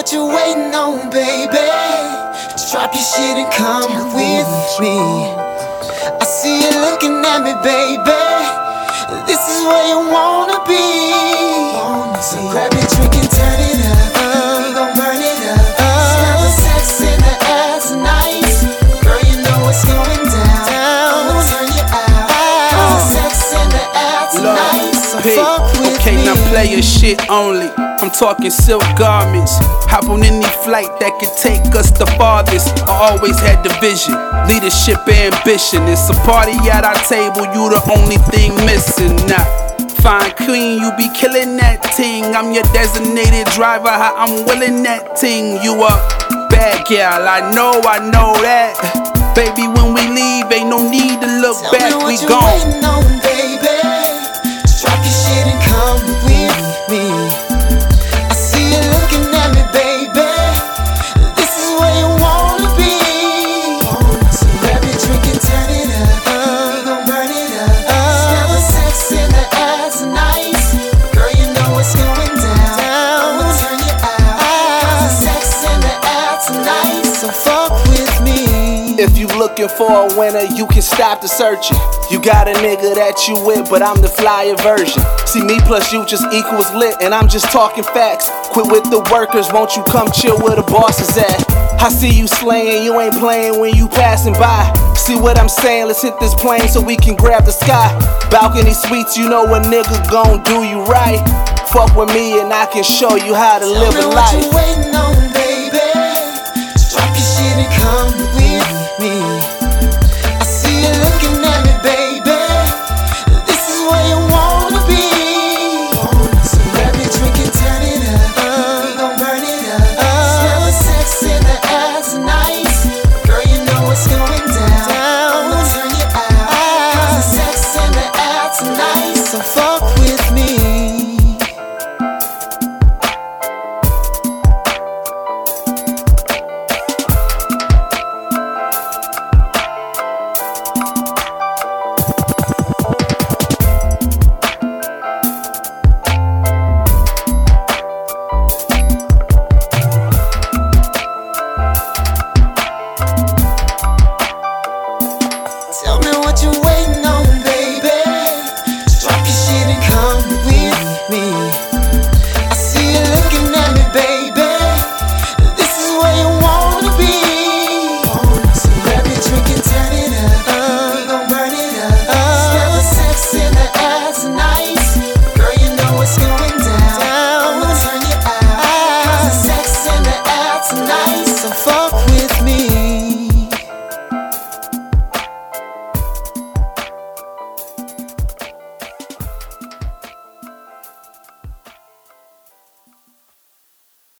what you waiting on, baby. Drop your shit and come with me. I see you looking at me, baby. This is where you wanna be. So grab your drink So P. fuck with Okay, me. now play your shit only. I'm talking silk garments. Hop on any flight that could take us the farthest. I always had the vision, leadership, ambition. It's a party at our table, you the only thing missing. Nah. Fine queen, you be killing that ting. I'm your designated driver, I'm willing that ting. You a bad girl, I know, I know that. Baby, If you looking for a winner, you can stop the searching. You got a nigga that you with, but I'm the flyer version. See me plus you just equals lit, and I'm just talking facts. Quit with the workers, won't you come chill where the boss is at? I see you slaying, you ain't playing when you passing by. See what I'm saying? Let's hit this plane so we can grab the sky. Balcony suites, you know a nigga gon' do you right. Fuck with me and I can show you how to live Tell a what life. me.